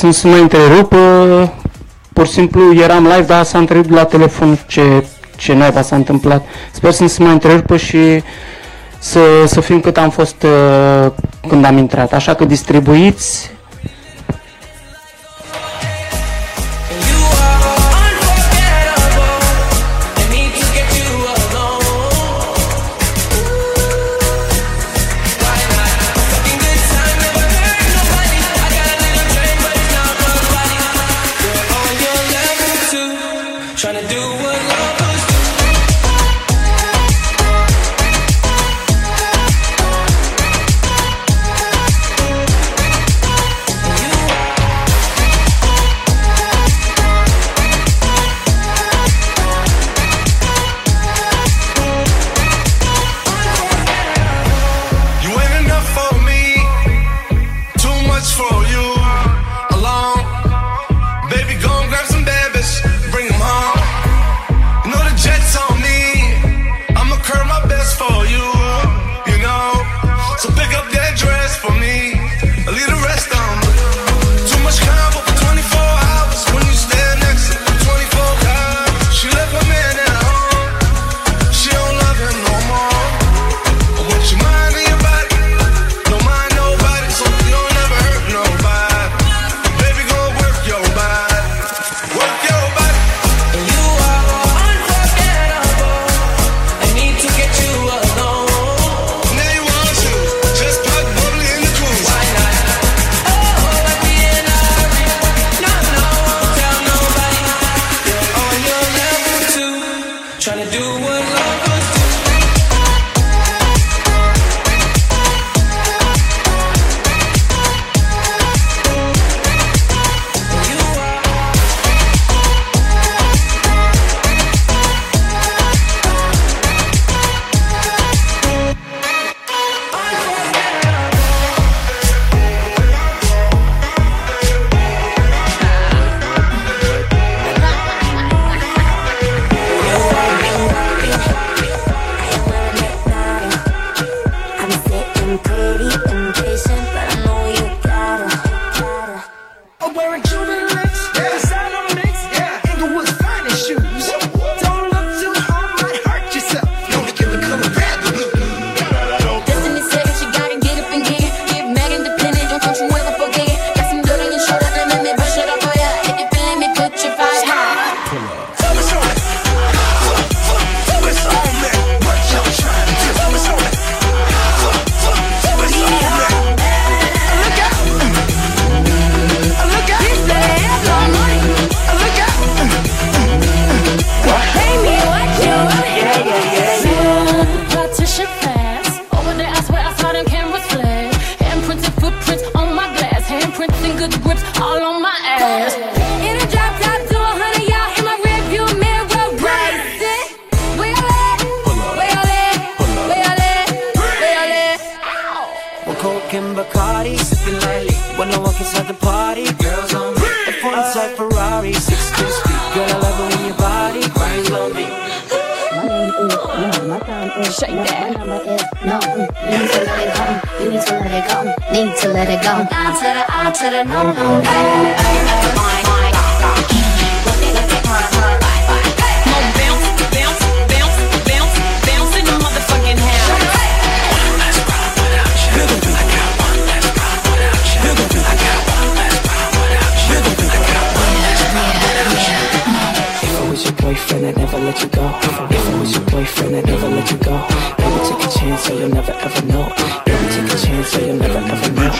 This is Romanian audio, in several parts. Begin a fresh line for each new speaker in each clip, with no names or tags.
să, să mai întrerup, pur și simplu eram live, dar s-a întrerupt la telefon ce, ce naiba s-a întâmplat. Sper să nu se mai întrerupă și să, să fim cât am fost uh, când am intrat. Așa că distribuiți
never let you go. If I
was
your boyfriend, I'd never let you go. Baby, take a chance, so you'll never ever know. Baby, take a chance, so you'll never ever know.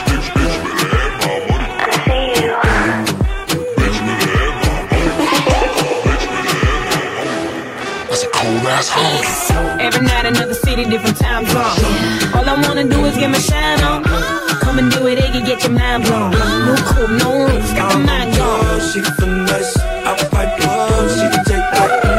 So every night another city, different time zone. All I wanna do is get my shine on.
Come and do it, they get your mind blown. No cool, no roof, got my mind gone. She finesse, I fight pipe, she can take back.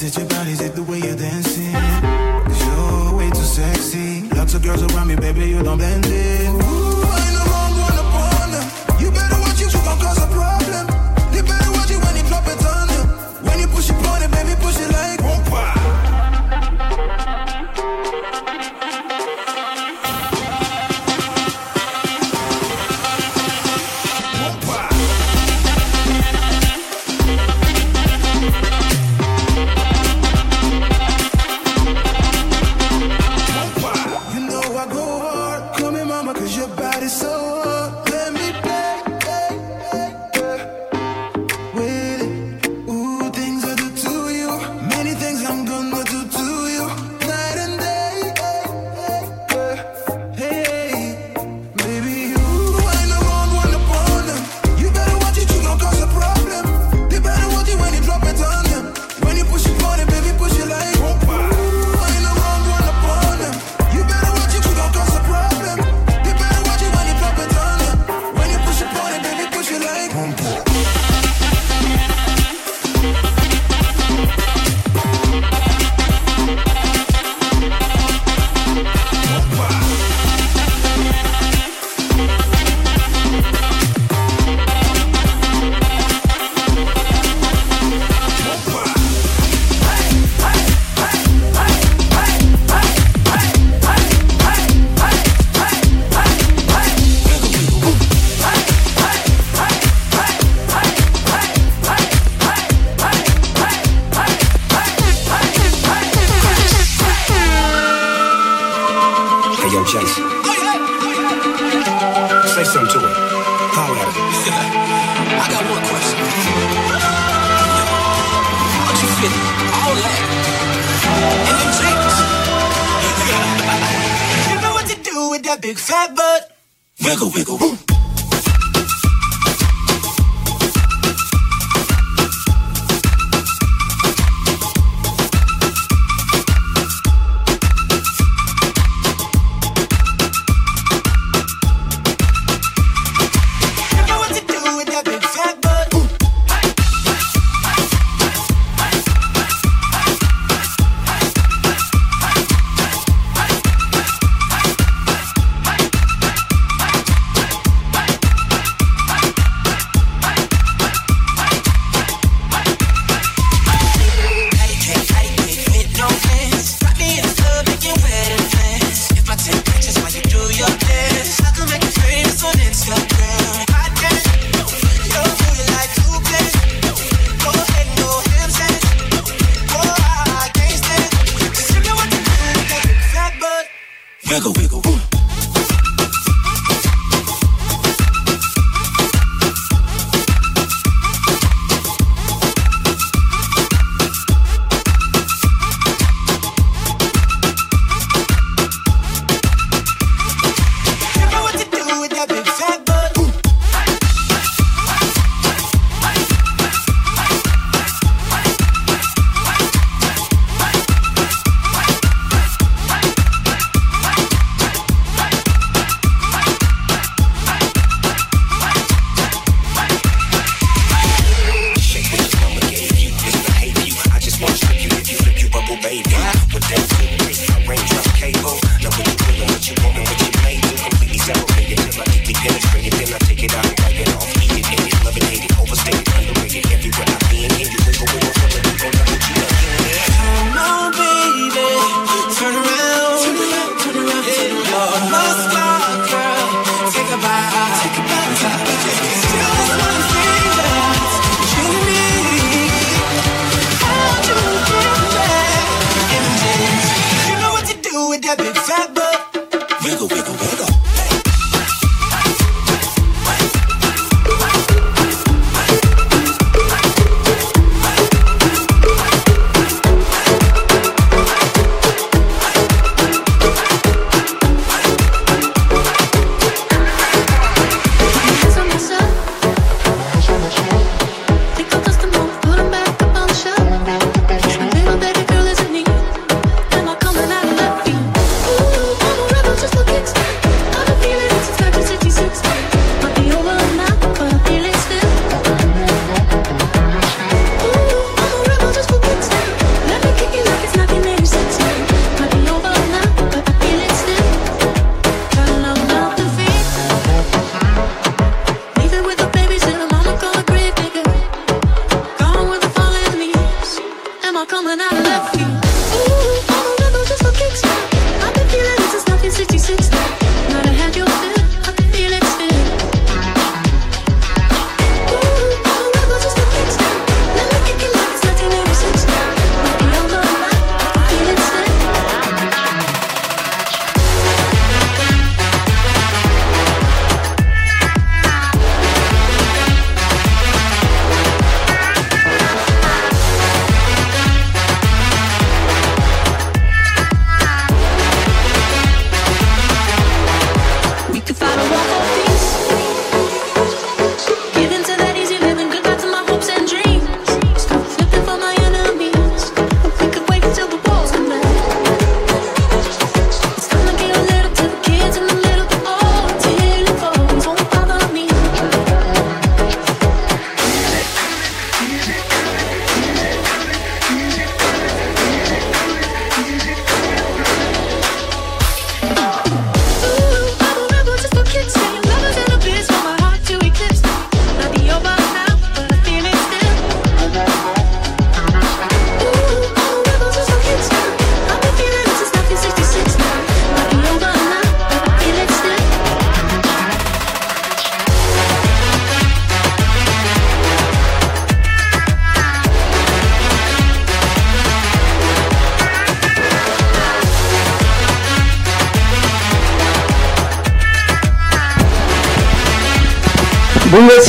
Is it your body? Is it the way you're dancing? Cause you're way too sexy. Lots of girls around me, baby, you don't blend in. Ooh.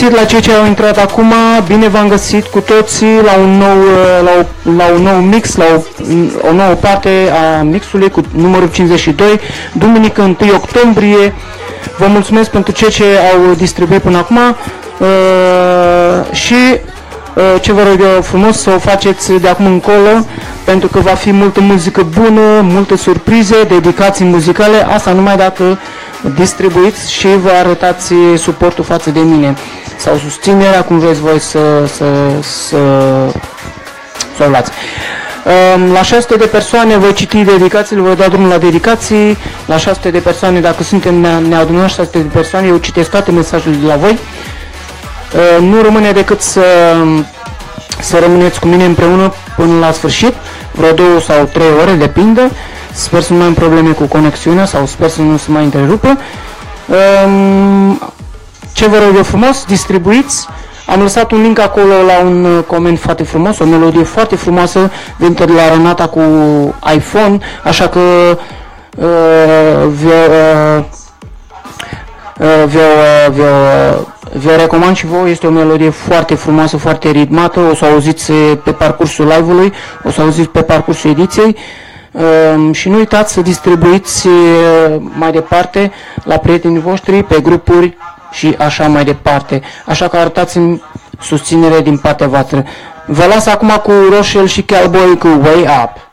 găsit la cei ce au intrat acum, bine v-am găsit cu toții la un nou, la o, la un nou mix, la o, o nouă parte a mixului cu numărul 52, duminică 1 octombrie. Vă mulțumesc pentru cei ce au distribuit până acum uh, și uh, ce vă rog eu frumos să o faceți de acum încolo, pentru că va fi multă muzică bună, multe surprize, dedicații muzicale, asta numai dacă distribuiți și vă arătați suportul față de mine sau susținerea, cum vreți voi să, să, să, să o luați. Ehm, la 600 de persoane voi citi dedicațiile, voi da drumul la dedicații. La 600 de persoane, dacă suntem neadunați 600 de persoane, eu citesc toate mesajele de la voi. Ehm, nu rămâne decât să, să rămâneți cu mine împreună până la sfârșit, vreo două sau trei ore, depinde. Sper să nu mai am probleme cu conexiunea sau sper să nu se mai întrerupă. Ehm, ce vă rog eu frumos, distribuiți. Am lăsat un link acolo la un uh, coment foarte frumos, o melodie foarte frumoasă venită de la Renata cu iPhone, așa că
uh, uh, vă, recomand și vouă, este o melodie foarte frumoasă, foarte ritmată, o să auziți pe parcursul live-ului, o să auziți pe parcursul ediției. Uh, și nu uitați să distribuiți uh, mai departe la prietenii voștri pe grupuri și așa mai departe. Așa că arătați-mi susținere din partea voastră. Vă las acum cu roșel și Cowboy cu Way Up.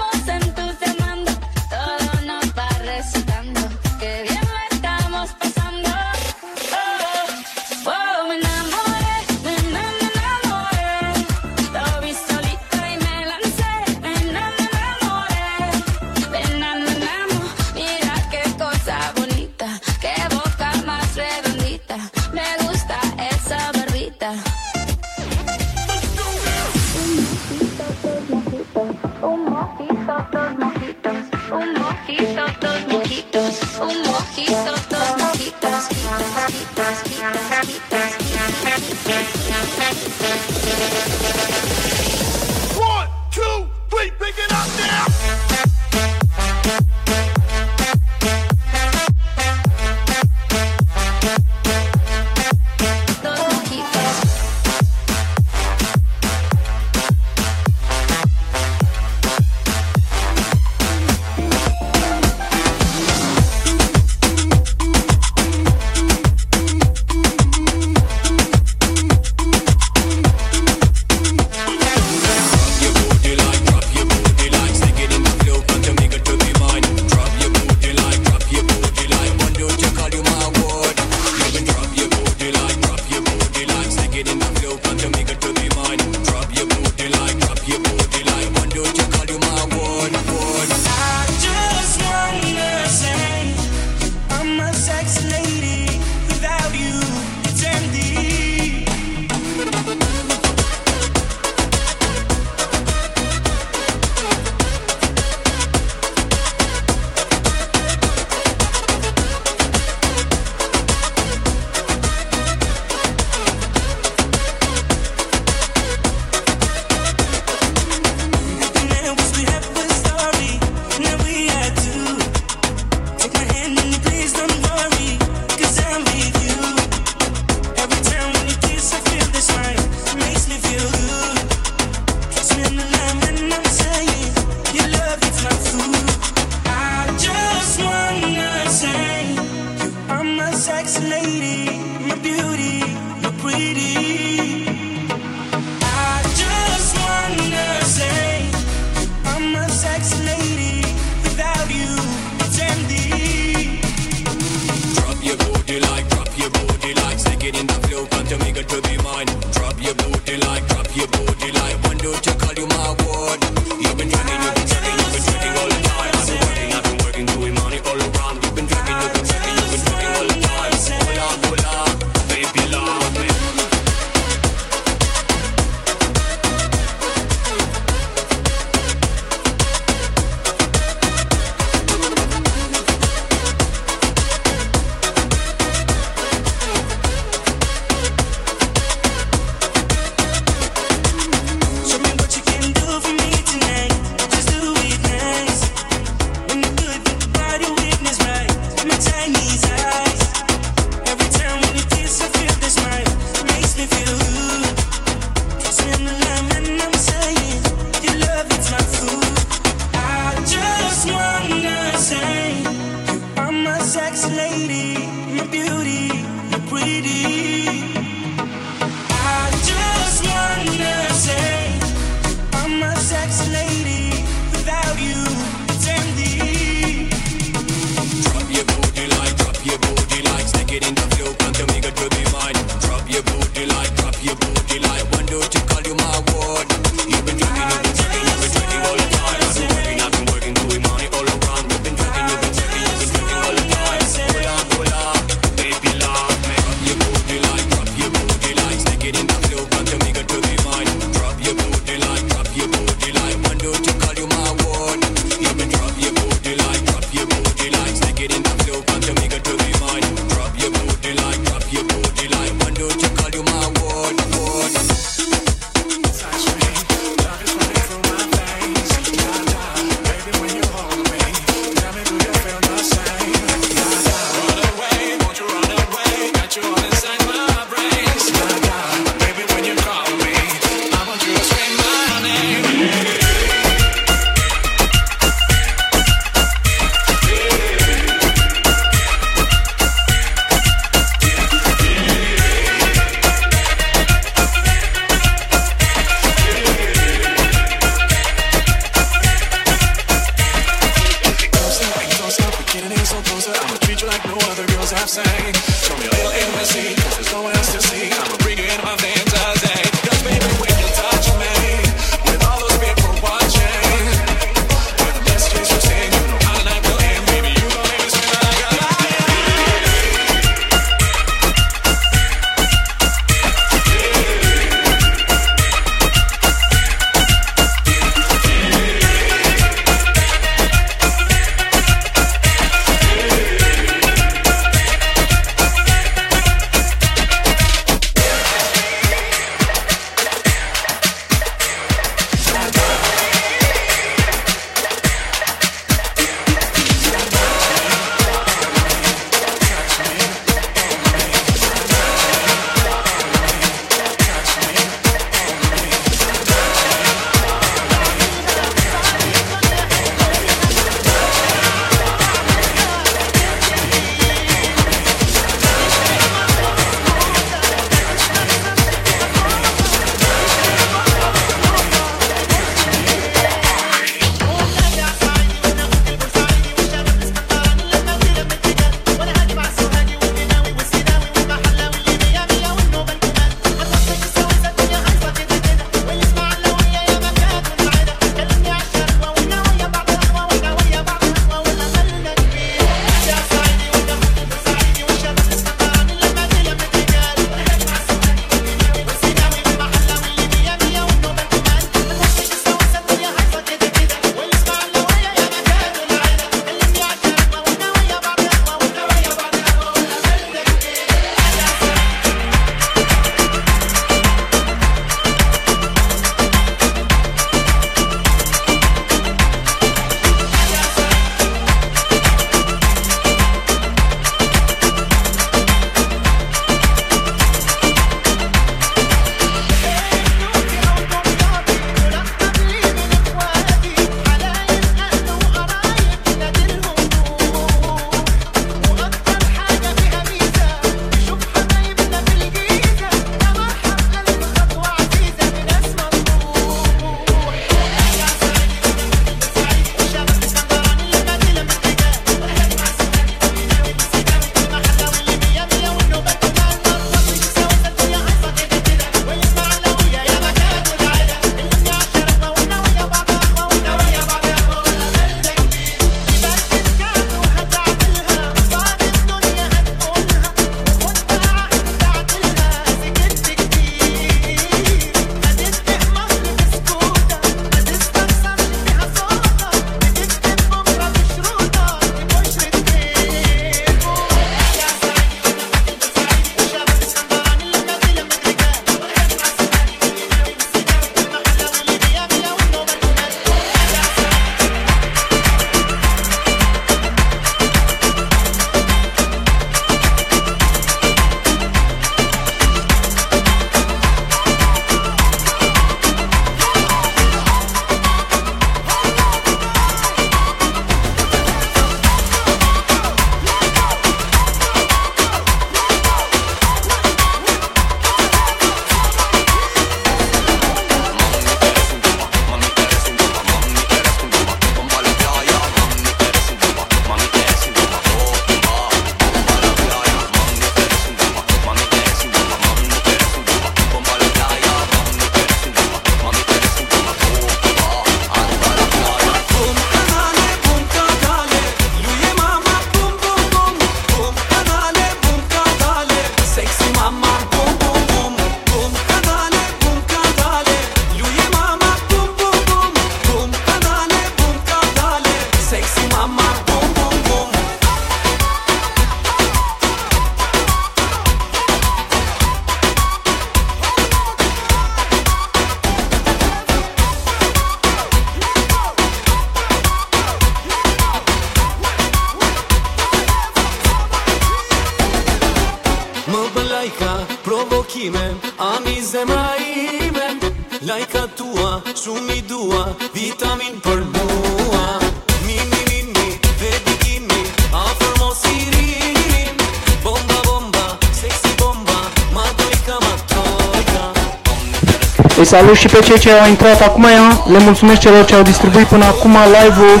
Salut și pe cei ce au intrat acum, le mulțumesc celor ce au distribuit până acum live-ul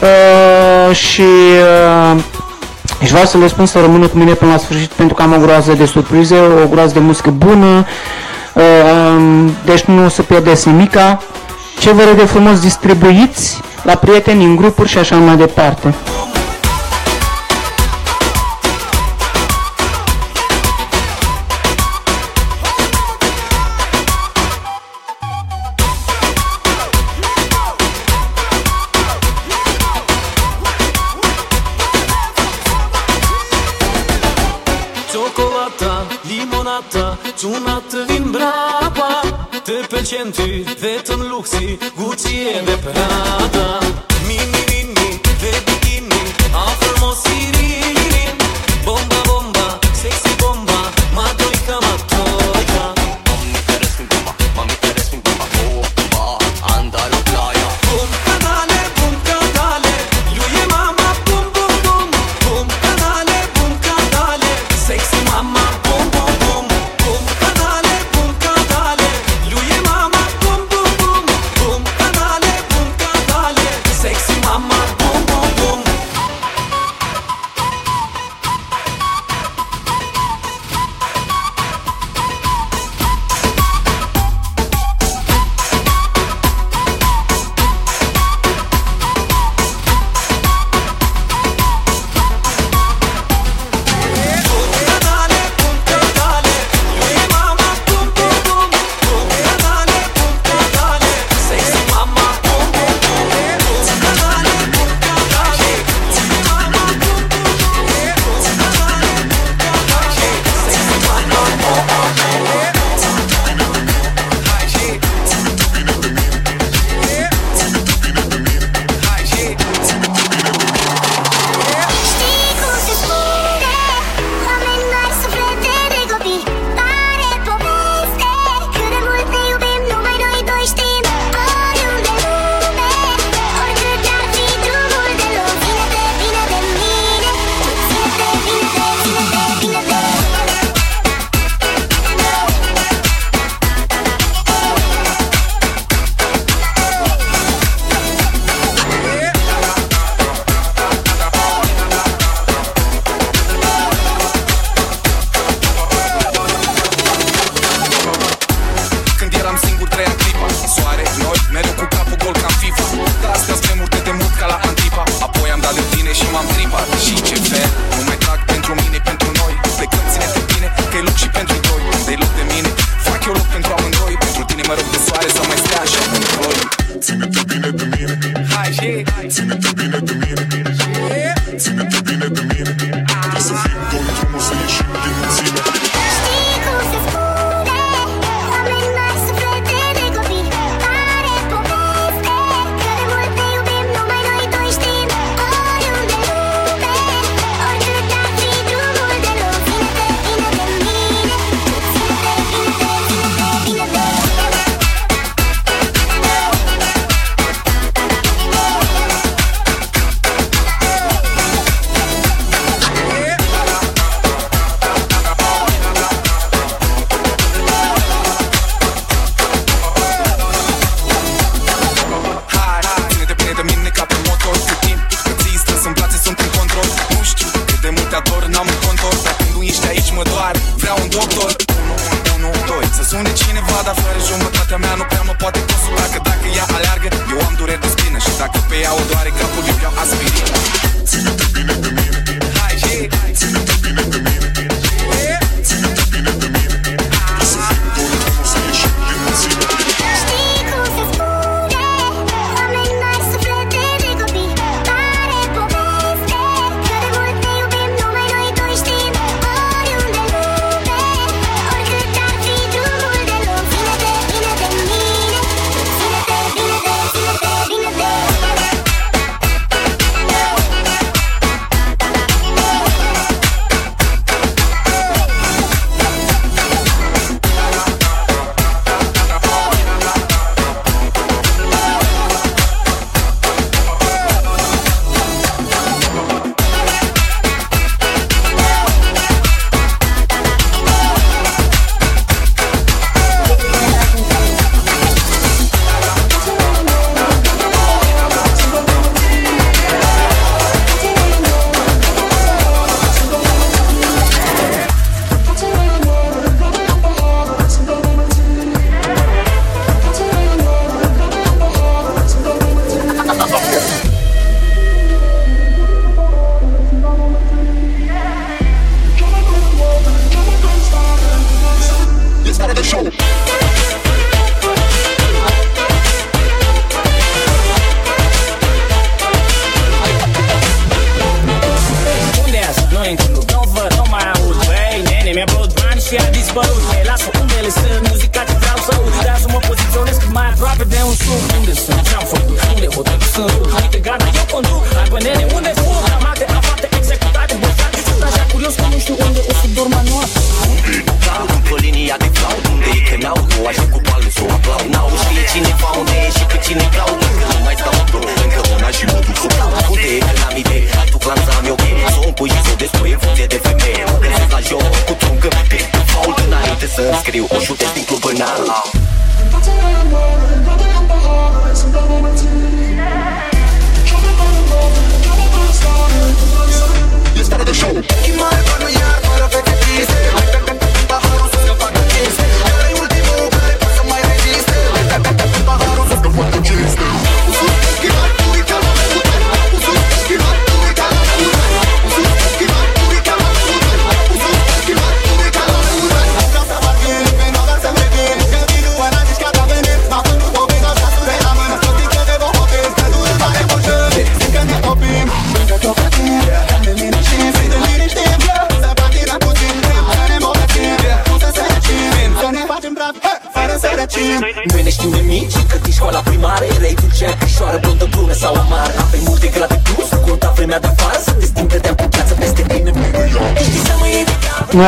uh, și uh, vreau să le spun să rămână cu mine până la sfârșit pentru că am o groază de surprize, o groază de muzică bună, uh, deci nu o să pierdeți nimica. Ce vă de frumos distribuiți la prieteni, în grupuri și așa mai departe.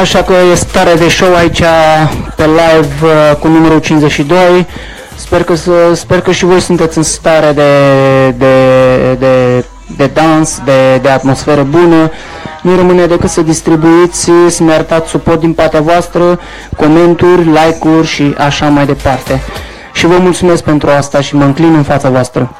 așa că
e
stare de show aici pe live uh, cu numărul 52. Sper că, sper că și voi sunteți în stare de, de, de, de dans, de, de atmosferă bună. Nu rămâne decât să distribuiți, să ne arătați suport din partea voastră, comenturi, like-uri și așa mai departe. Și vă mulțumesc pentru asta și mă înclin în fața voastră.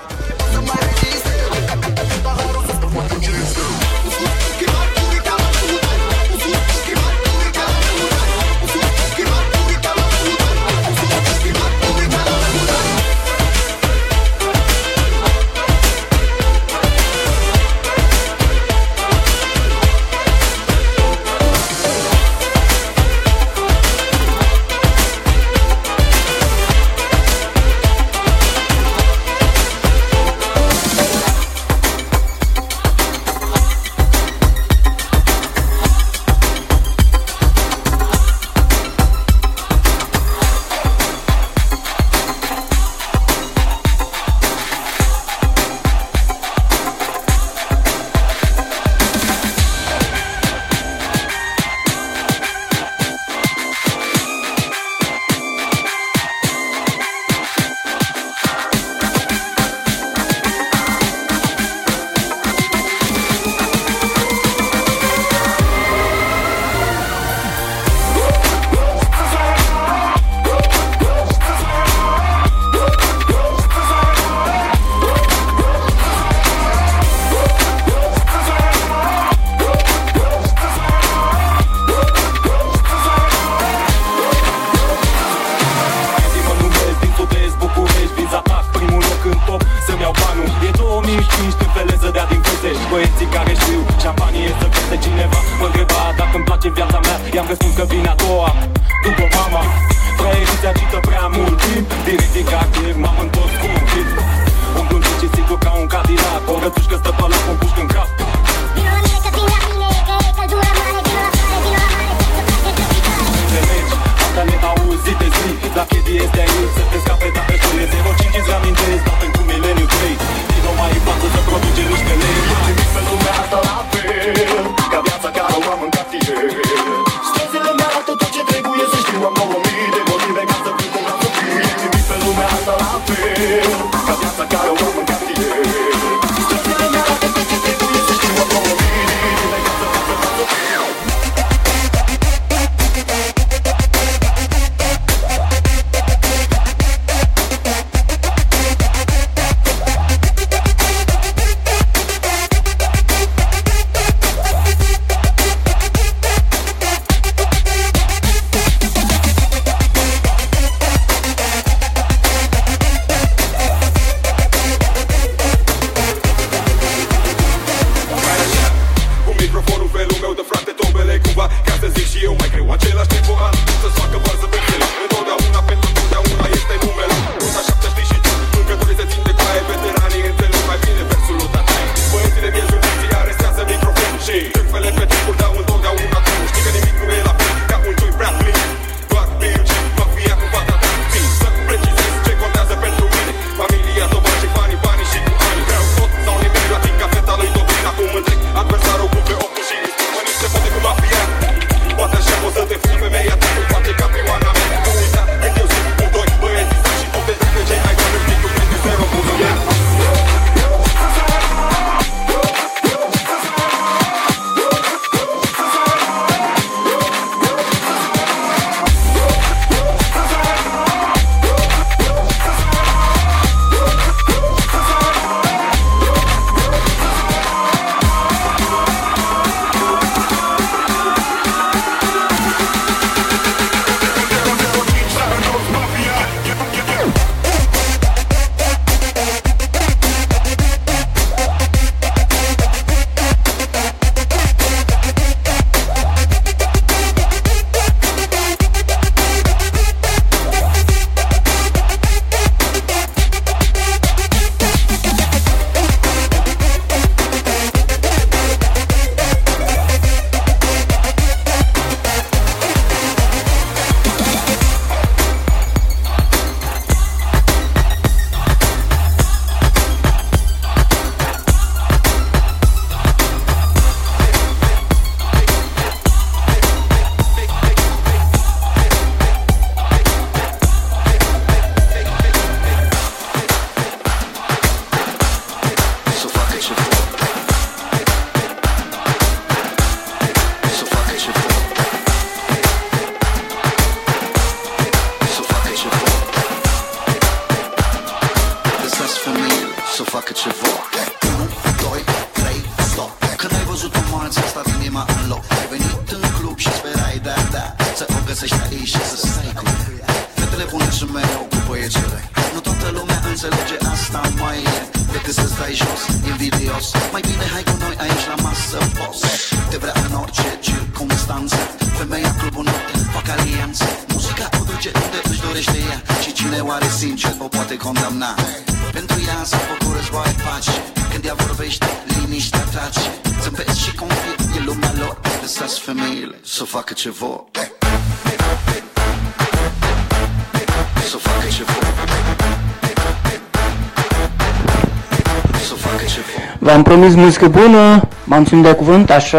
promis muzică bună, m-am ținut de cuvânt, așa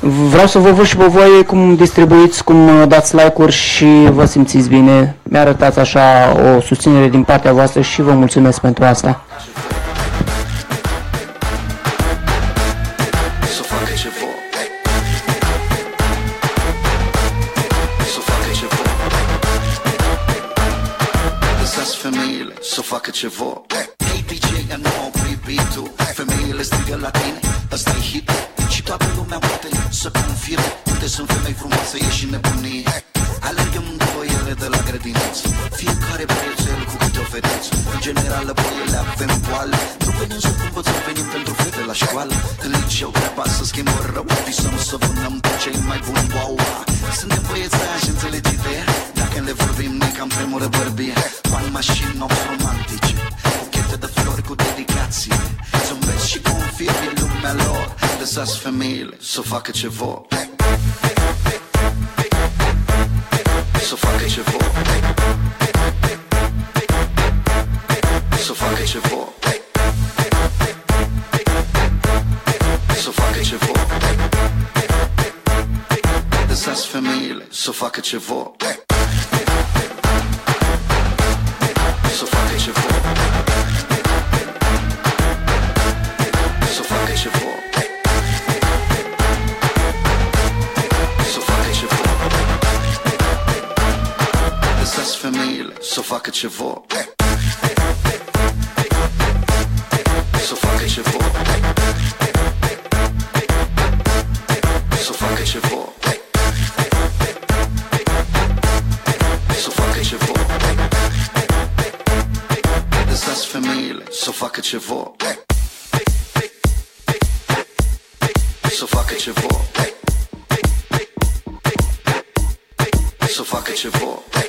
vreau să vă văd și pe voi cum distribuiți, cum uh, dați like-uri și vă simțiți bine. Mi-arătați așa o susținere din partea voastră și vă mulțumesc pentru asta.
So fuck it, you
vuole. Adesso fa che ci vuole.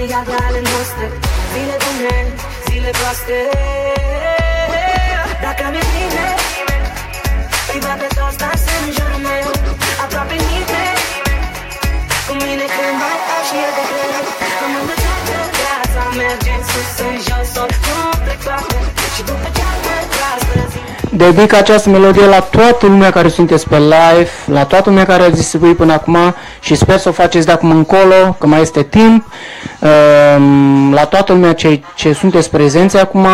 Mami, jag in galen hos dig Ville du feel it bröstet
Dedic această melodie la toată lumea care sunteți pe live, la toată lumea care a distribuit până acum și sper să o faceți de acum încolo, că mai este timp. Ehm, La toată lumea ce, ce sunteți prezenți acum,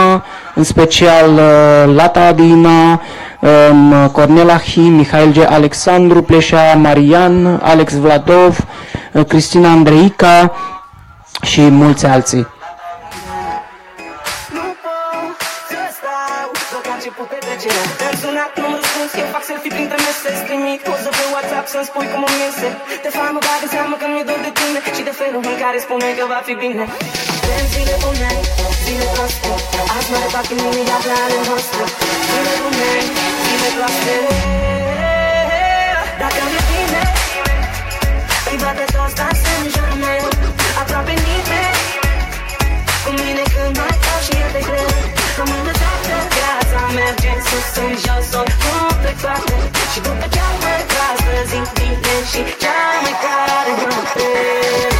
în special uh, Lata Adina, ehm, Cornela Hi, Mihail G. Alexandru Pleșa, Marian, Alex Vladov, uh, Cristina Andreica și mulți alții.
Început petrecerea Te-am sunat, nu-mi răspuns, eu fac selfie printre meseji Trimit poză pe WhatsApp să-mi spui cum îmi iese. De fapt mă bag în seamă că mi-e dor de tine Și de felul în care spune că va fi bine. Avem zile bune, zile proaste. Azi mă refac în mine iar de ale noastre. Zile bune, zile proaste. Dacă mi-e bine Îi bate toți dansând în jurul meu Aproape nimeni. Cu mine când mai dau și eu de greu. Am învățat că viața Vocês já são complicadas Și bucă cea mai casă Zi-mi bine și cea mai
care rompe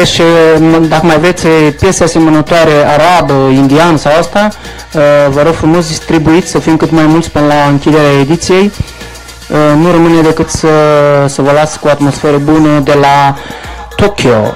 vreți, și, dacă mai vreți piese asemănătoare arabă, indian sau asta, uh, vă rog frumos distribuiți să fim cât mai mulți până la închiderea ediției. Uh, Nu rămâne decât să, să vă las cu o atmosferă bună de la Tokyo.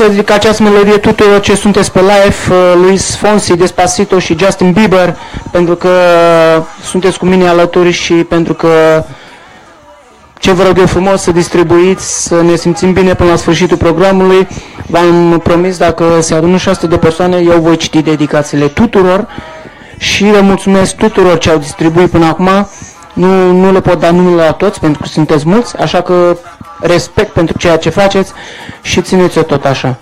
să dedic această melodie tuturor ce sunteți pe live, uh, Luis Fonsi, Despacito și Justin Bieber, pentru că uh, sunteți cu mine alături și pentru că ce vă rog eu frumos să distribuiți, să ne simțim bine până la sfârșitul programului. V-am promis, dacă se adună 600 de persoane, eu voi citi dedicațiile tuturor și vă mulțumesc tuturor ce au distribuit până acum. Nu, nu le pot da numele la toți, pentru că sunteți mulți, așa că respect pentru ceea ce faceți și țineți-o tot așa.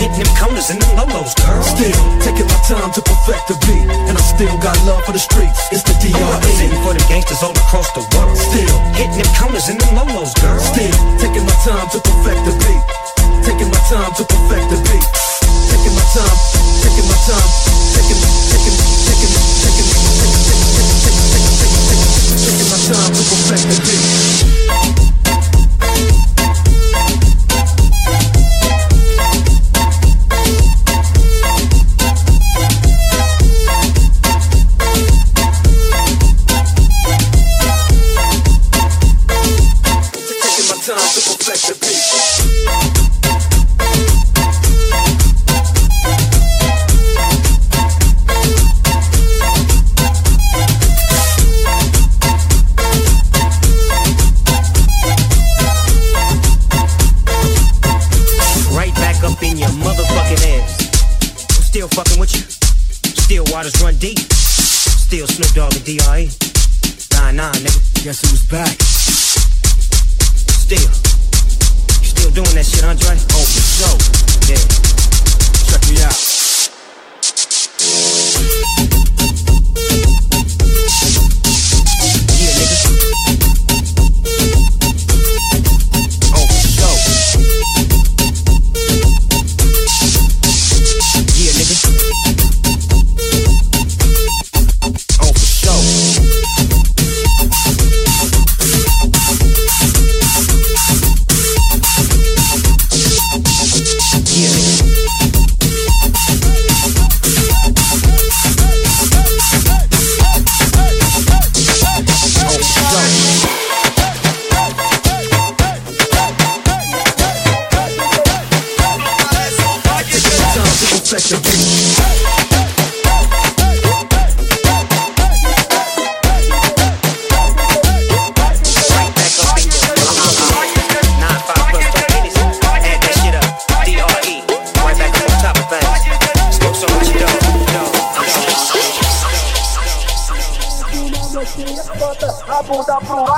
Hitting them corners and them lolos, girl.
Still taking my time to perfect the beat, and I still got love for the streets. It's the
I'm
DRE.
for the gangsters all across the world.
Still
hitting them corners and them lolos, girl.
Still taking my time to perfect the beat. Taking my time to perfect the beat. Taking my time, taking my time, Taking taking taking taking taking, taking, taking, taking, taking my time to perfect the beat.
In your. I'm still fucking with you. Still waters run deep. Still Snoop Dogg and D.R.E. Nah, nah, nigga.
Guess who's back?
Still doing that shit, Andre? Oh, for sure. Yeah.
Check me out.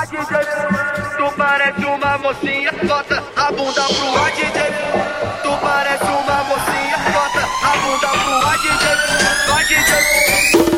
Tu parece uma mocinha, bota a bunda pro ar, DJ. Tu parece uma mocinha, bota a bunda pro ar, DJ. Vai, DJ.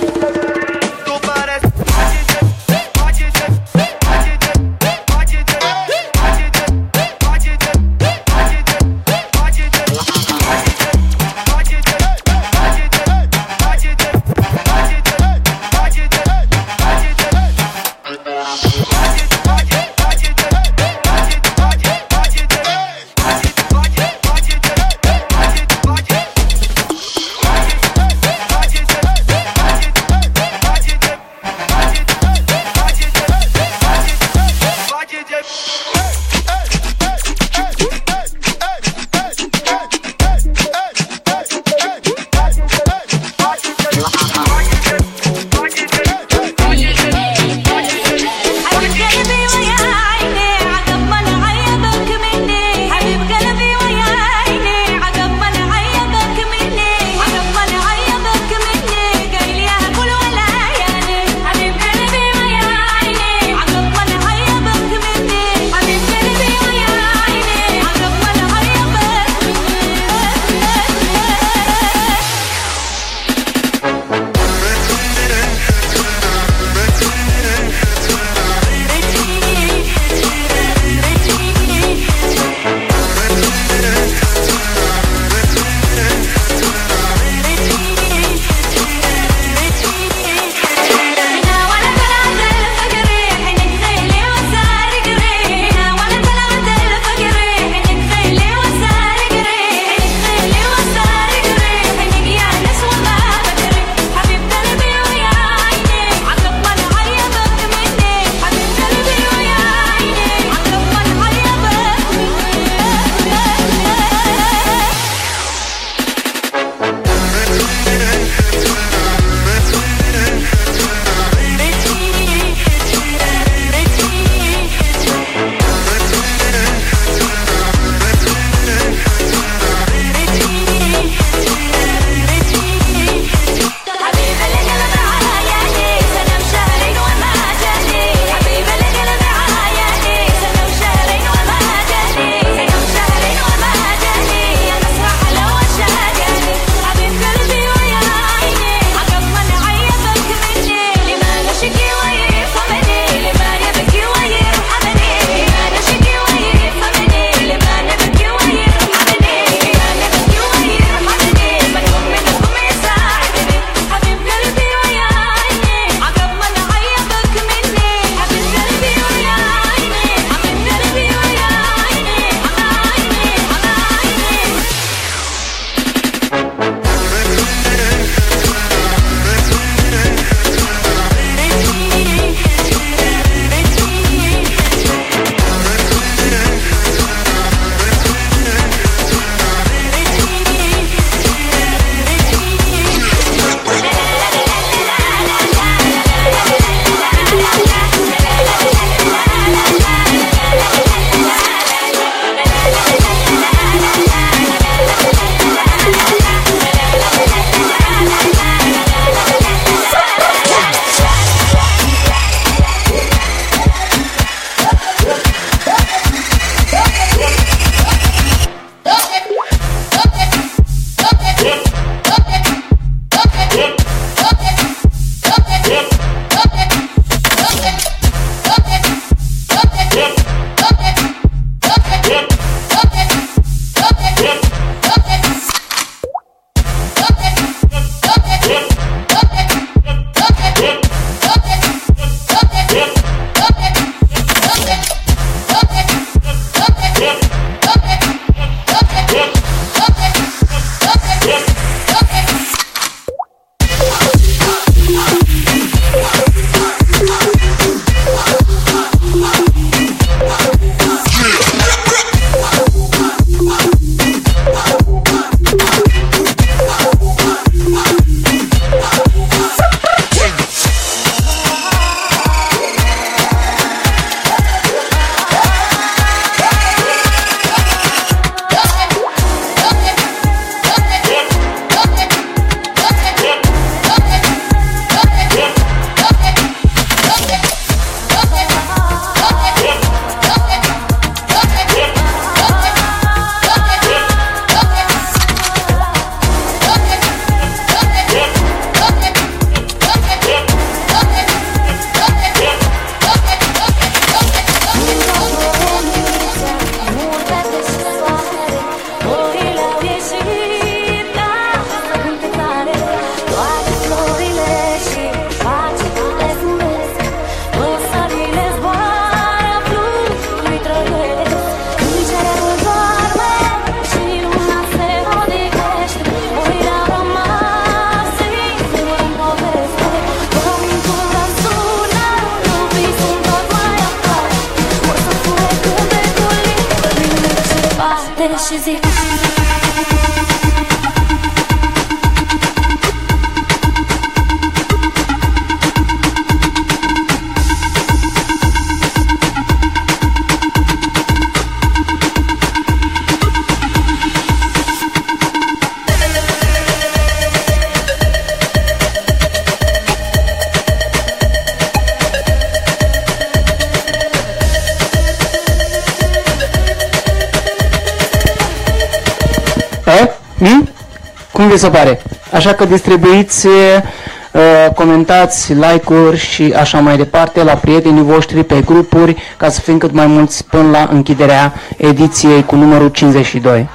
vi se pare. Așa că distribuiți, uh, comentați, like-uri și așa mai departe la prietenii voștri pe grupuri ca să fim cât mai mulți până la închiderea ediției cu numărul 52.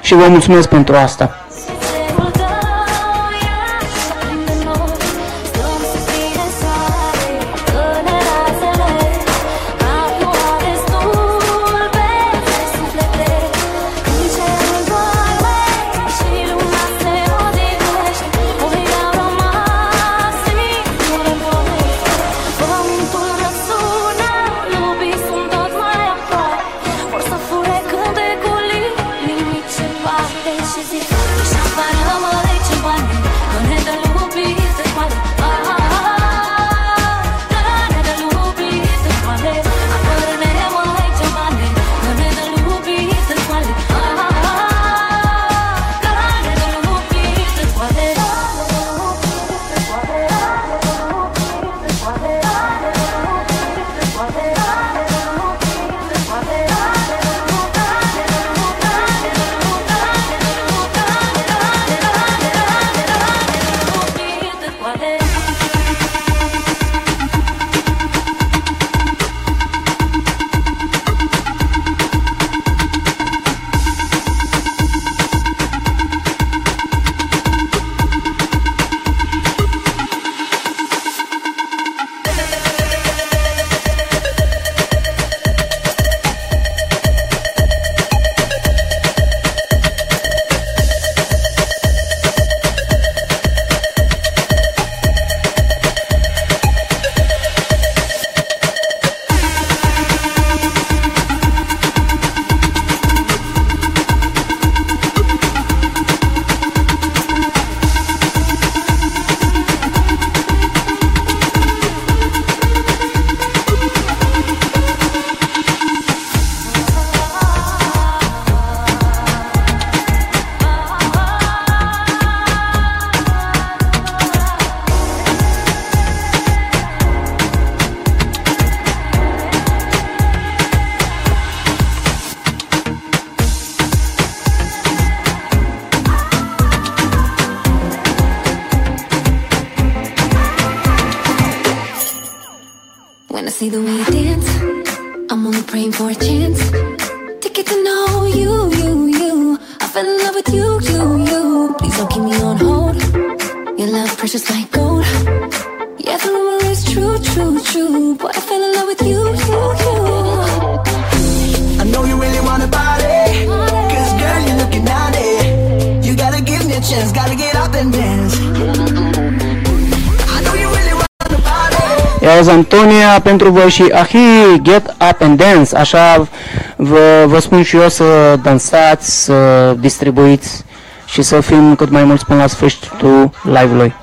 Și vă mulțumesc pentru asta. mea pentru voi și ahi, get up and dance, așa vă, vă spun și eu să dansați, să distribuiți și să fim cât mai mulți până la sfârșitul live-ului.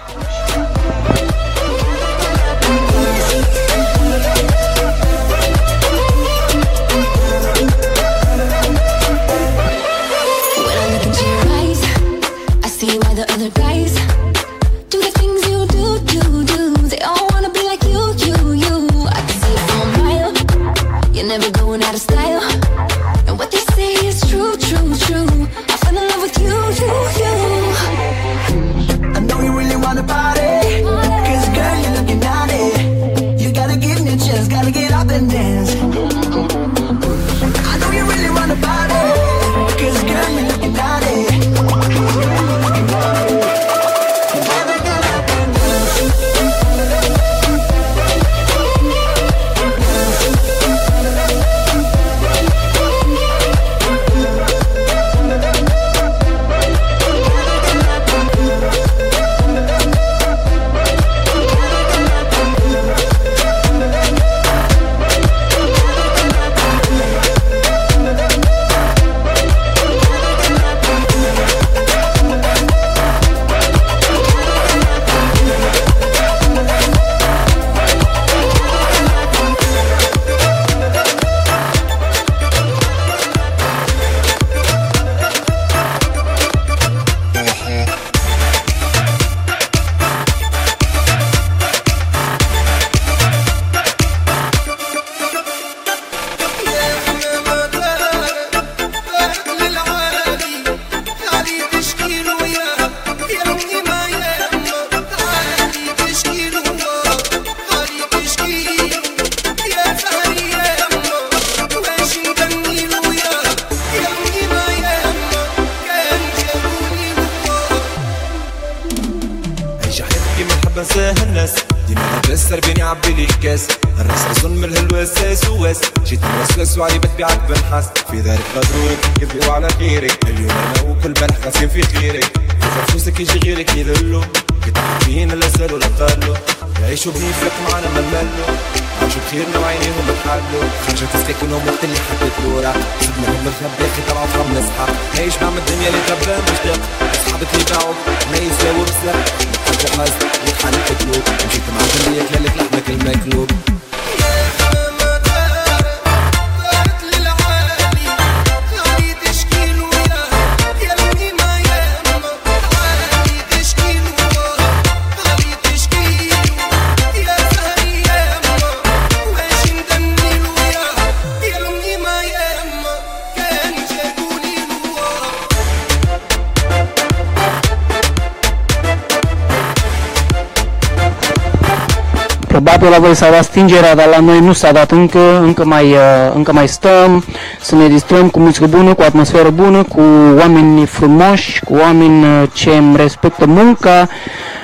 care s-a dat stingerea, dar la noi nu s-a dat încă, încă mai, uh, încă mai stăm, să ne distrăm cu muzică bună, cu atmosferă bună, cu oameni frumoși, cu oameni uh, ce îmi respectă munca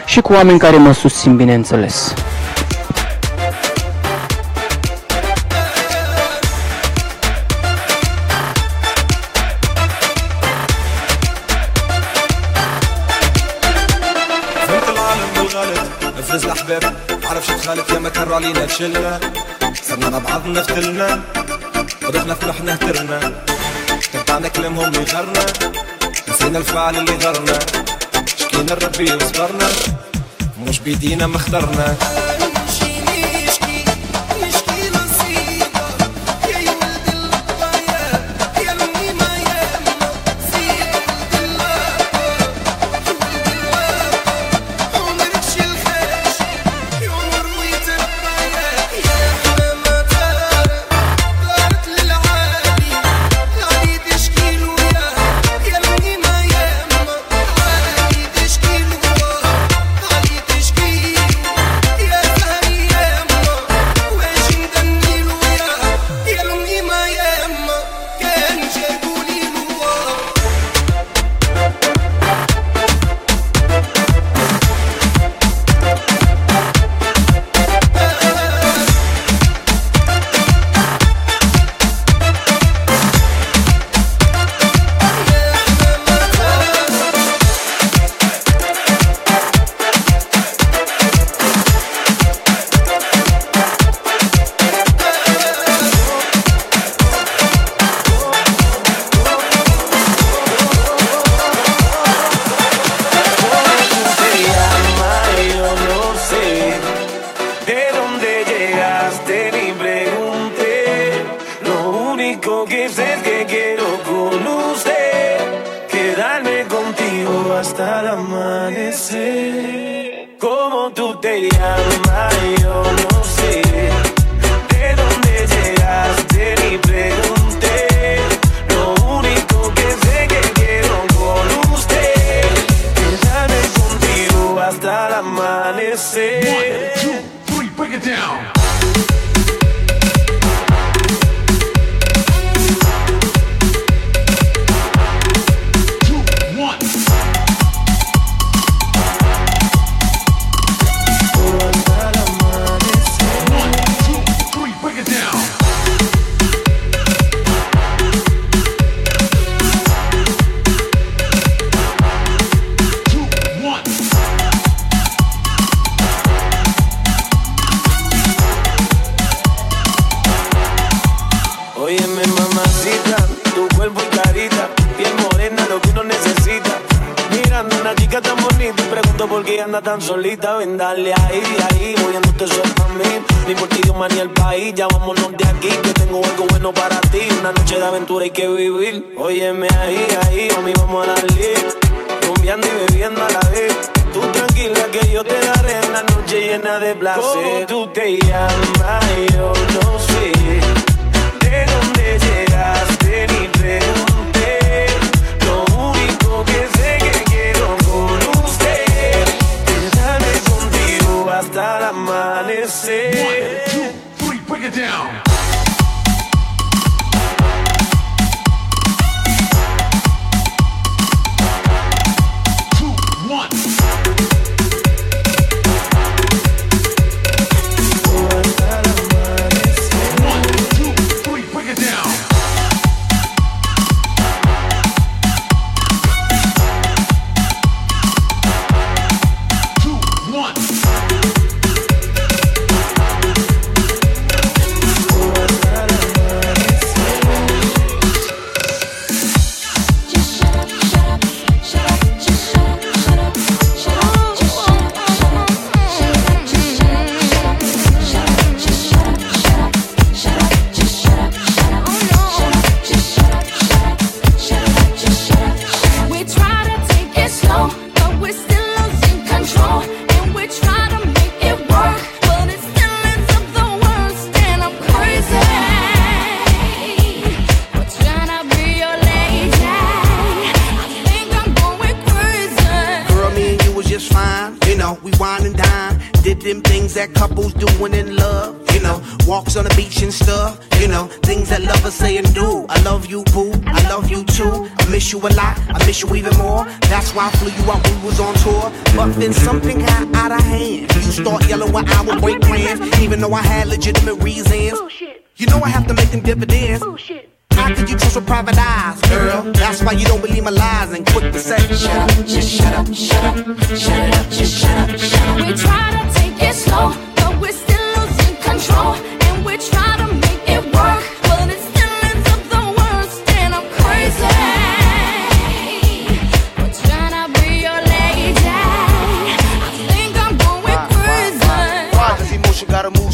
și cu oameni care mă susțin, bineînțeles.
خالف يا ما كرر علينا فشلنا صرنا مع بعضنا فتلنا ورحنا فرحنا هترنا. تبعنا كلامهم يغرنا. نسينا الفعل اللي غرنا. شكينا لربي وصبرنا. مش بيدينا ما اخترنا.
Things that lovers say and do. I love you, boo. I love you too. I miss you a lot. I miss you even more. That's why I flew you out when we was on tour. But then something got out of hand. You start yelling when I would break plans, even though I had legitimate reasons. You know I have to make them dividends. How could you trust with private eyes, girl? That's why you don't believe my lies and quick to say, shut up, just shut up, shut up, shut up, just shut up, shut up.
We try to take it slow, but we're still losing control. And we try to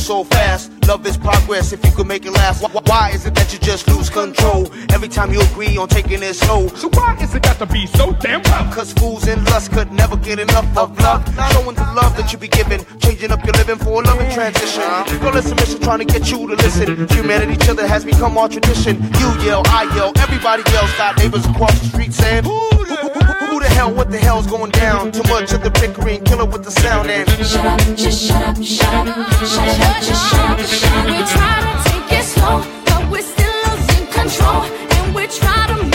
so fast? Love is progress if you could make it last. Why, why is it that you just lose control every time you agree on taking it slow? So why is it got to be so damn rough? Cause fools in lust could never get enough of love. Showing the love that you be giving, changing up your living for a loving transition. Girl, it's a mission trying to get you to listen. Humanity, each other has become our tradition. You yell, I yell, everybody yells. Got neighbors across the street saying, who, who, the hell, what the hell's going down? Too much of the bickering, killer with the sound and
Shut up, just shut up, shut up, shut up, just shut up, shut up. We try to take it slow, but we're still losing control. And we try to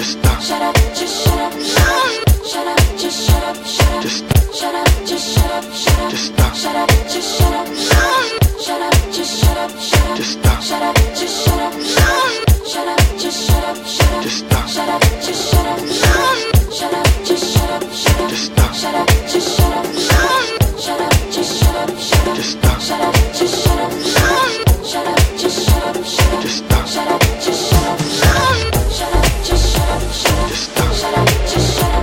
Just
stop.
Shut up, just shut up, shut up. Shut up, just shut up, shut up.
Just
Shut up, just shut up, shut up.
Just stop.
Shut up, just shut up, shut up. Shut up, just shut up, shut up.
Just stop.
Shut up, just shut up, shut up. Shut up, just shut up, shut up.
Just stop.
Shut up, just shut up, shut up. Shut up, just shut up, shut up.
Just stop.
Shut up, just shut up, shut up. Shut up, just shut up, shut up.
Just stop.
Shut up, just shut up, shut up. Shut up, just shut up, shut up.
Just stop.
Shut up, just
stop.
Just
stop.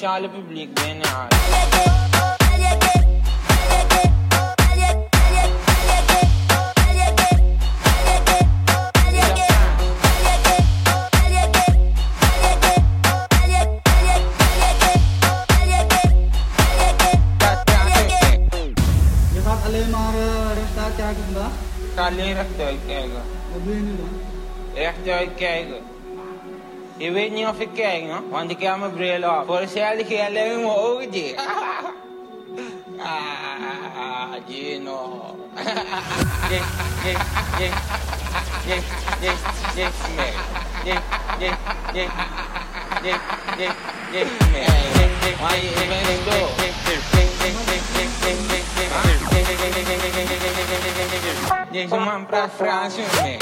शाल भी de
camerabrela, ó. Forcele que ela é um old. ah, de novo. yes, yes, yes, yes, yes, yes, man.
Yes, yes, yes, yes, yes, yes, man. Why you even go? Deixa uma pra França, man.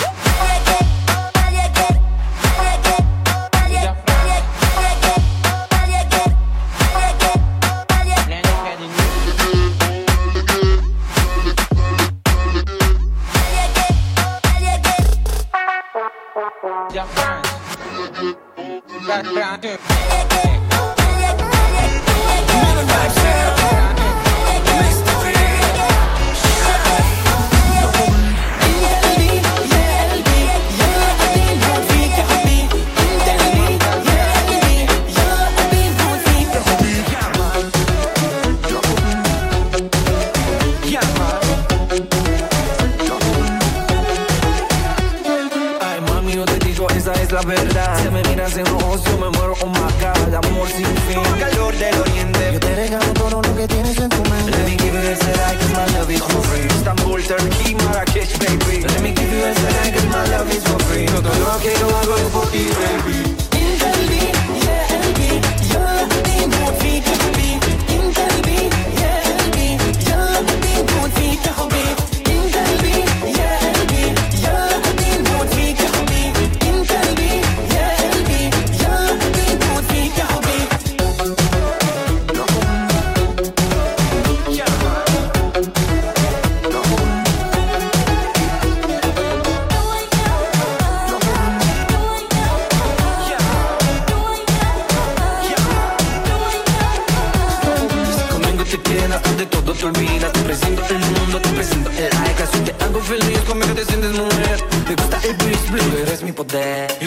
esa es la verdad.
Se me miras en ocio, me muero, oh my god, amor sin fin. Con calor del oriente, yo te regalo todo lo que tienes en tu mente. Let me give you this right, cause my love is for free. Istanbul, Turkey, Marrakech, baby. Let me give you this right, cause my love is for free. Todo lo que yo hago es por ti, baby. there.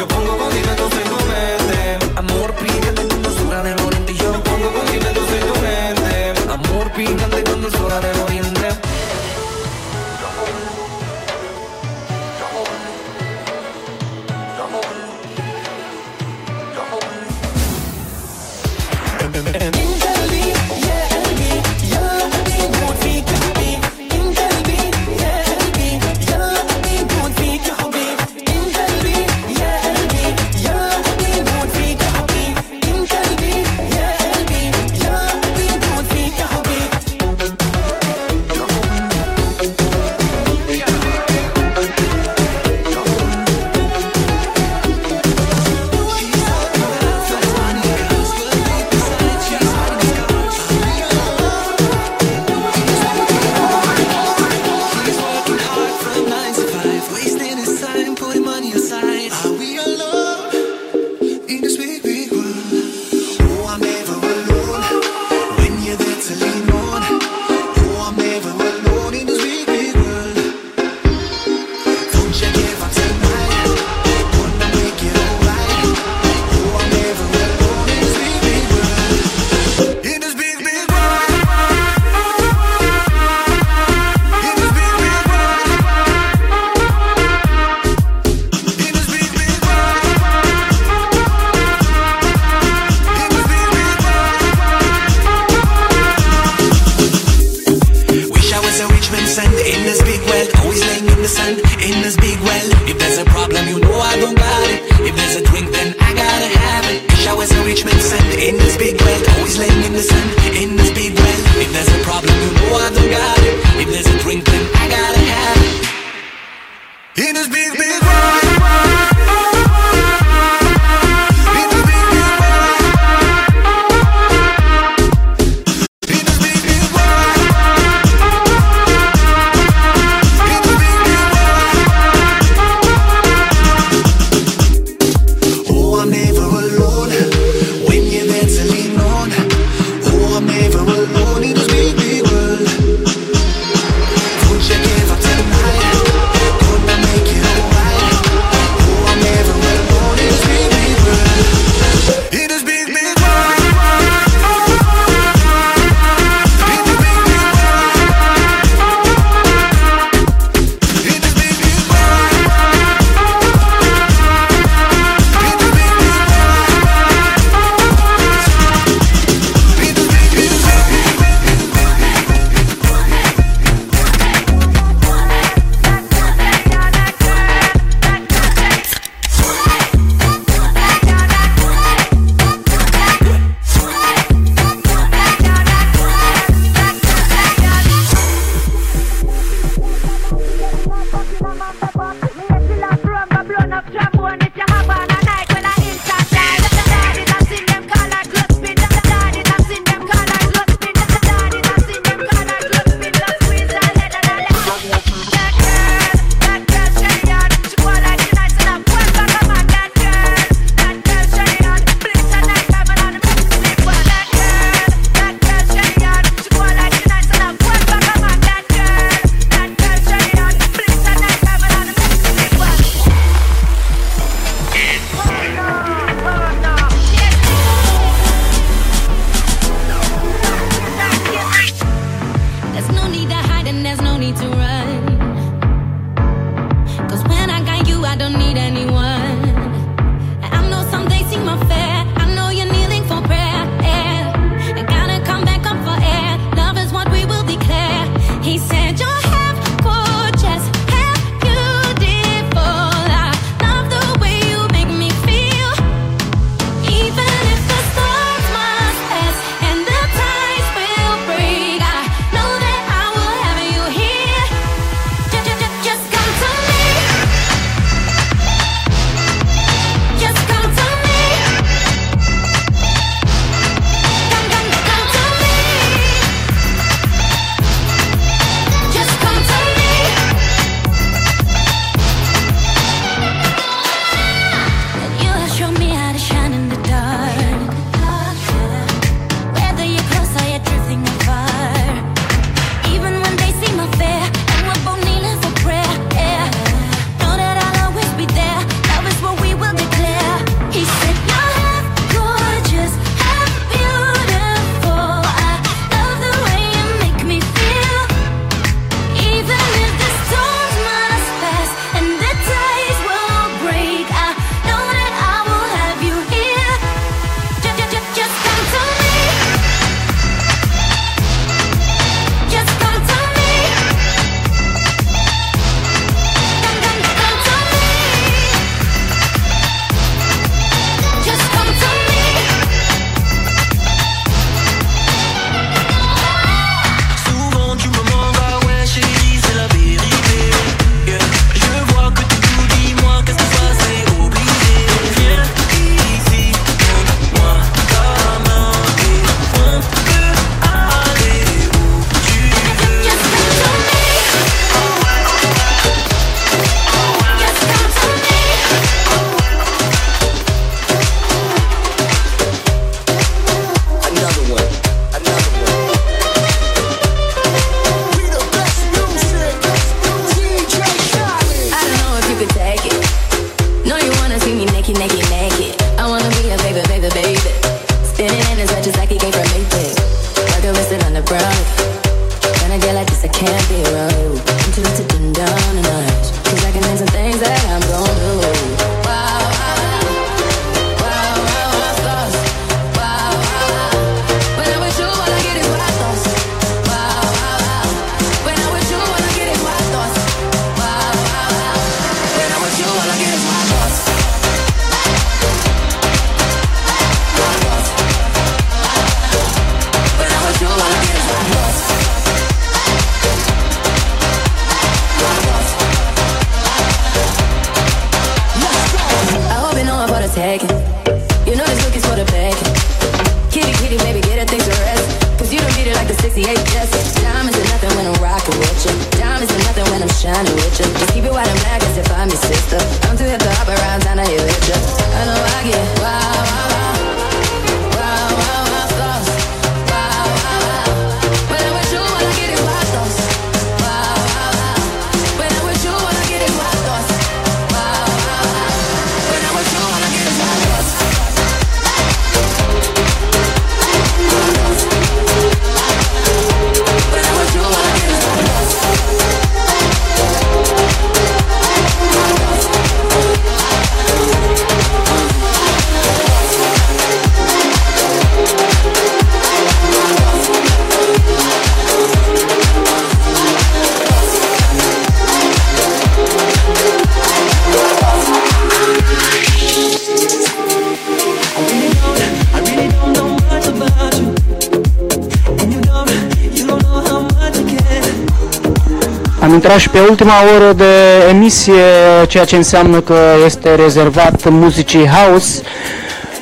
Am intrat și pe ultima oră de emisie, ceea ce înseamnă că este rezervat muzicii house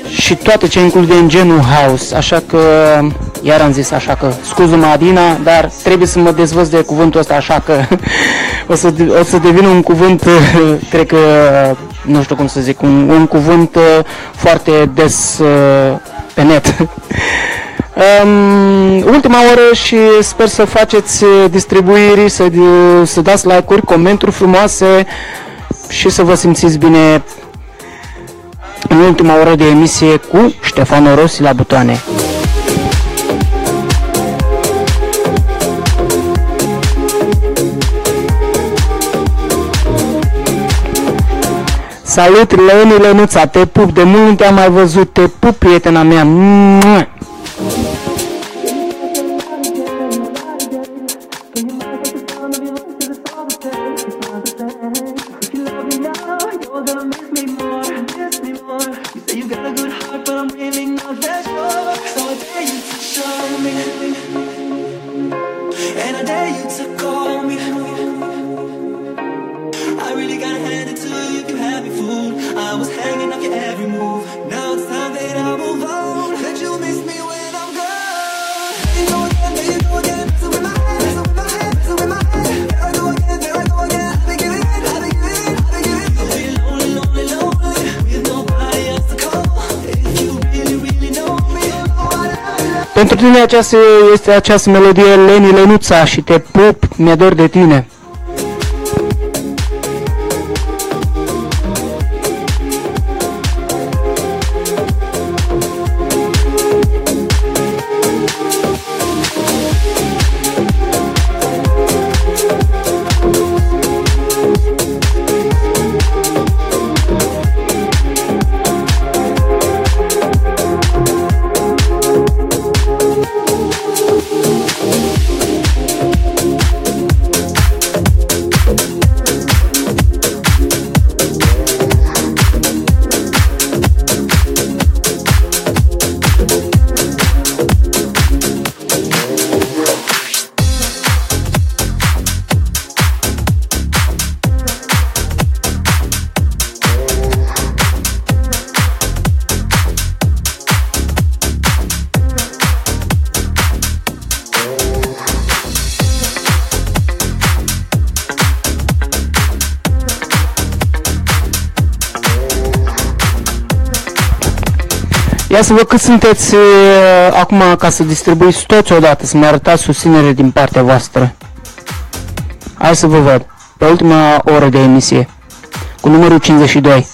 și toate ce include în genul house. Așa că, iar am zis așa că, scuză-mă Adina, dar trebuie să mă dezvăț de cuvântul ăsta, așa că o să, o să devină un cuvânt, cred că, nu știu cum să zic, un, un cuvânt uh, foarte des uh, pe net. Um, ultima oră și sper să faceți uh, distribuiri, să, uh, să dați like-uri, comentarii frumoase și să vă simțiți bine în ultima oră de emisie cu Ștefano Rossi la butoane. Salut Leni Lenuța, te pup, de mult nu te-am mai văzut, te pup prietena mea. Mua! Pentru tine aceasta este această melodie Leni Lenuța și te pup, mi-e dor de tine. Ia să văd cât sunteți uh, acum ca să distribuiți toți odată, să-mi arătați susținere din partea voastră. Hai să vă văd. Pe ultima oră de emisie. Cu numărul 52.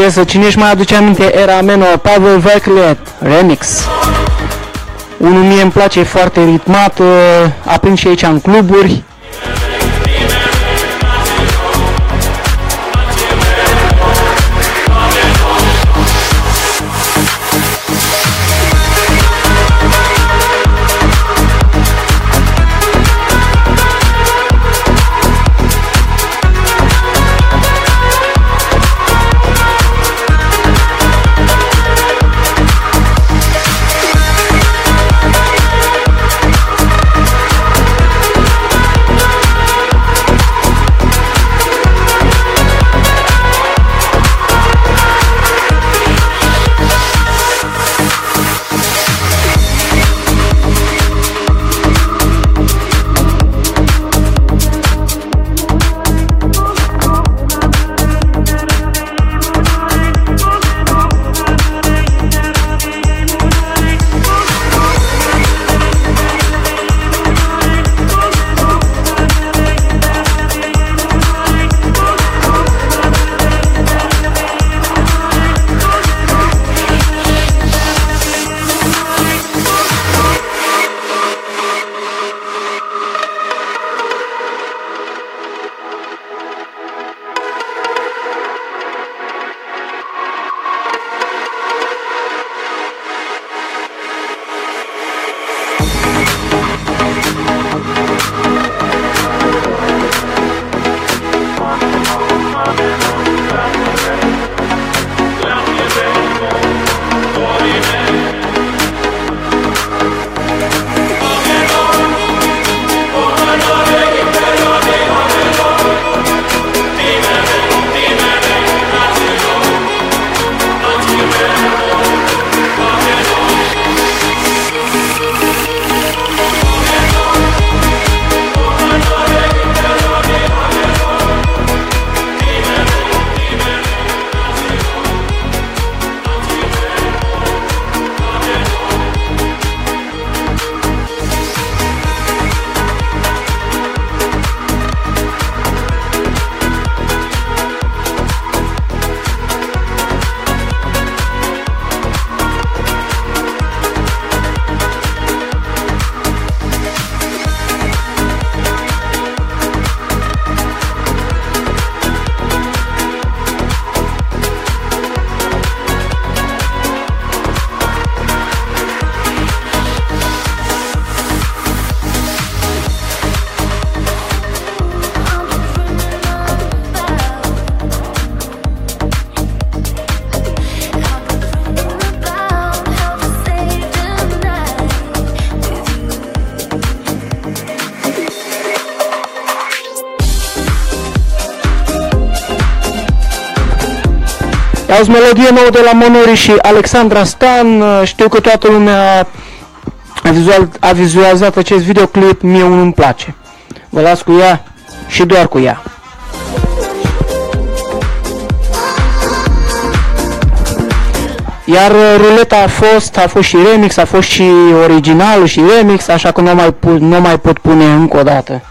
Piesă, cine își mai aduce aminte, era Meno, Pavel Veclet, remix. Unul mie îmi place, e foarte ritmat, uh, aprind și aici în cluburi. Auzi melodie nouă de la Monori și Alexandra Stan. Știu că toată lumea a, vizual, a vizualizat acest videoclip, mie unul îmi place. Vă las cu ea și doar cu ea. Iar uh, ruleta a fost, a fost și remix, a fost și original și remix, așa că nu mai, pu- nu mai pot pune încă o dată.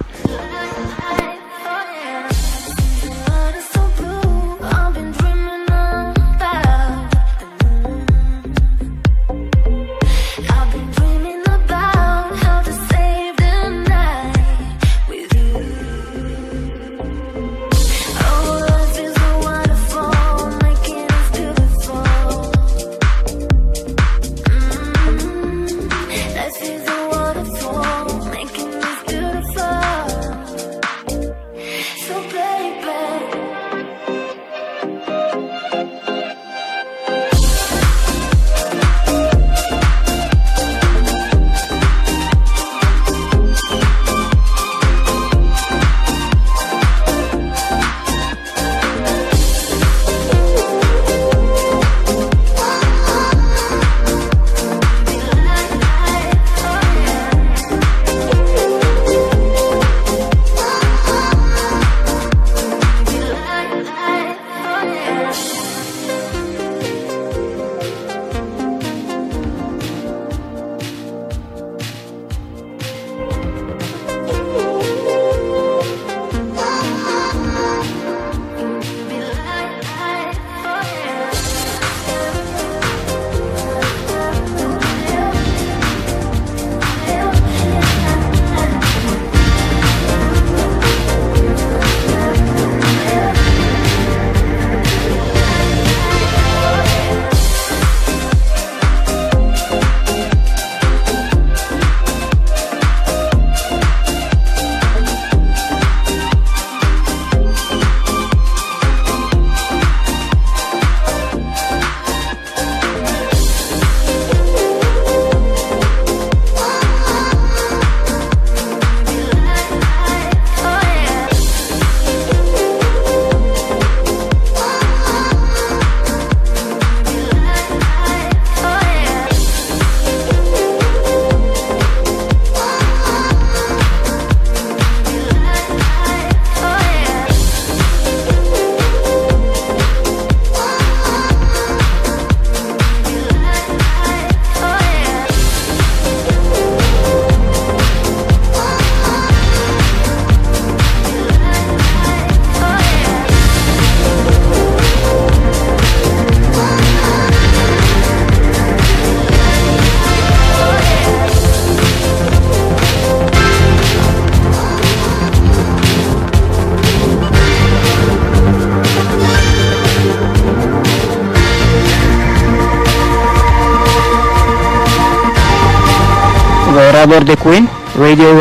grabador de Queen, Radio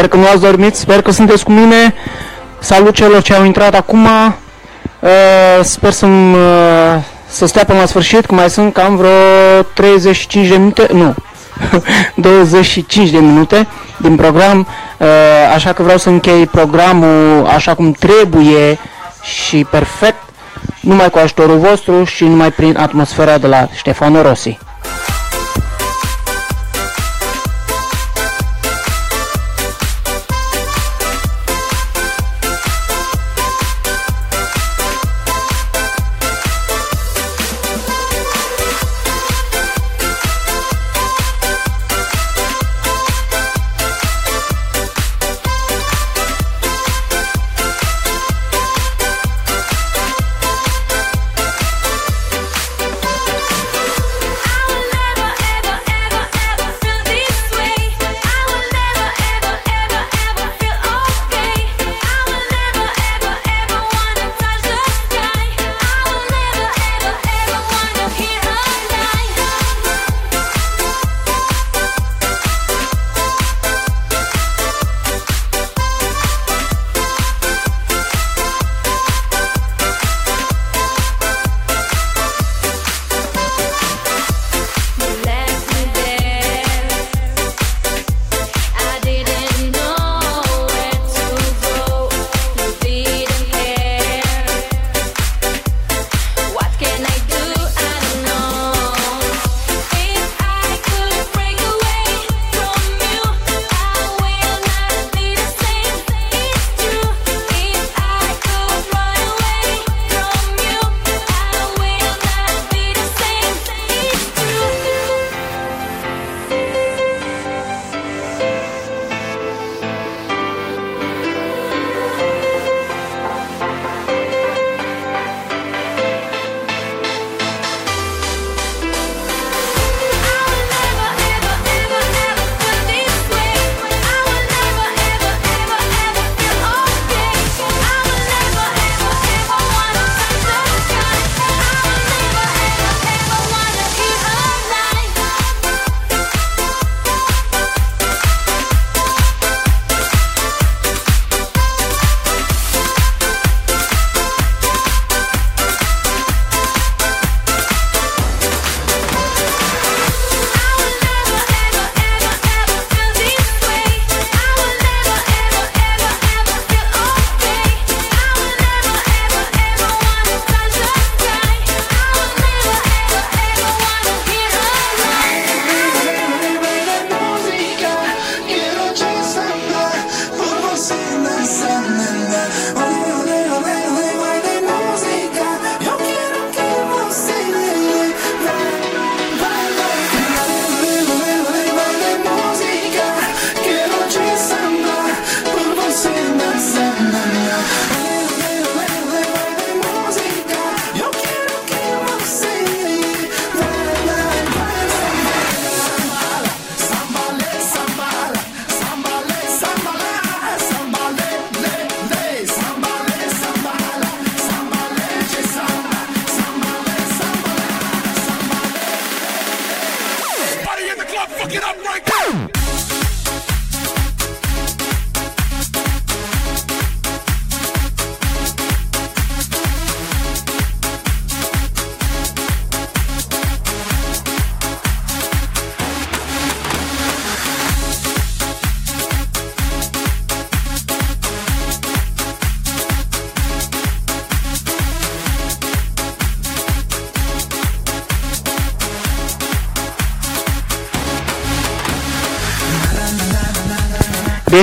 Sper că nu ați dormit, sper că sunteți cu mine. Salut celor ce au intrat acum. Uh, sper să uh, să stea până la sfârșit, că mai sunt cam vreo 35 de minute, nu, 25 de minute din program, uh, așa că vreau să închei programul așa cum trebuie și perfect, numai cu ajutorul vostru și numai prin atmosfera de la Ștefano Rossi.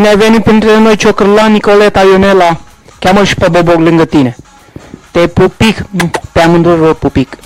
Bine ai venit printre noi, Ciocârlan Nicoleta Ionela. Cheamă și pe Boboc lângă tine. Te pupic, pe amândoi vă pupic.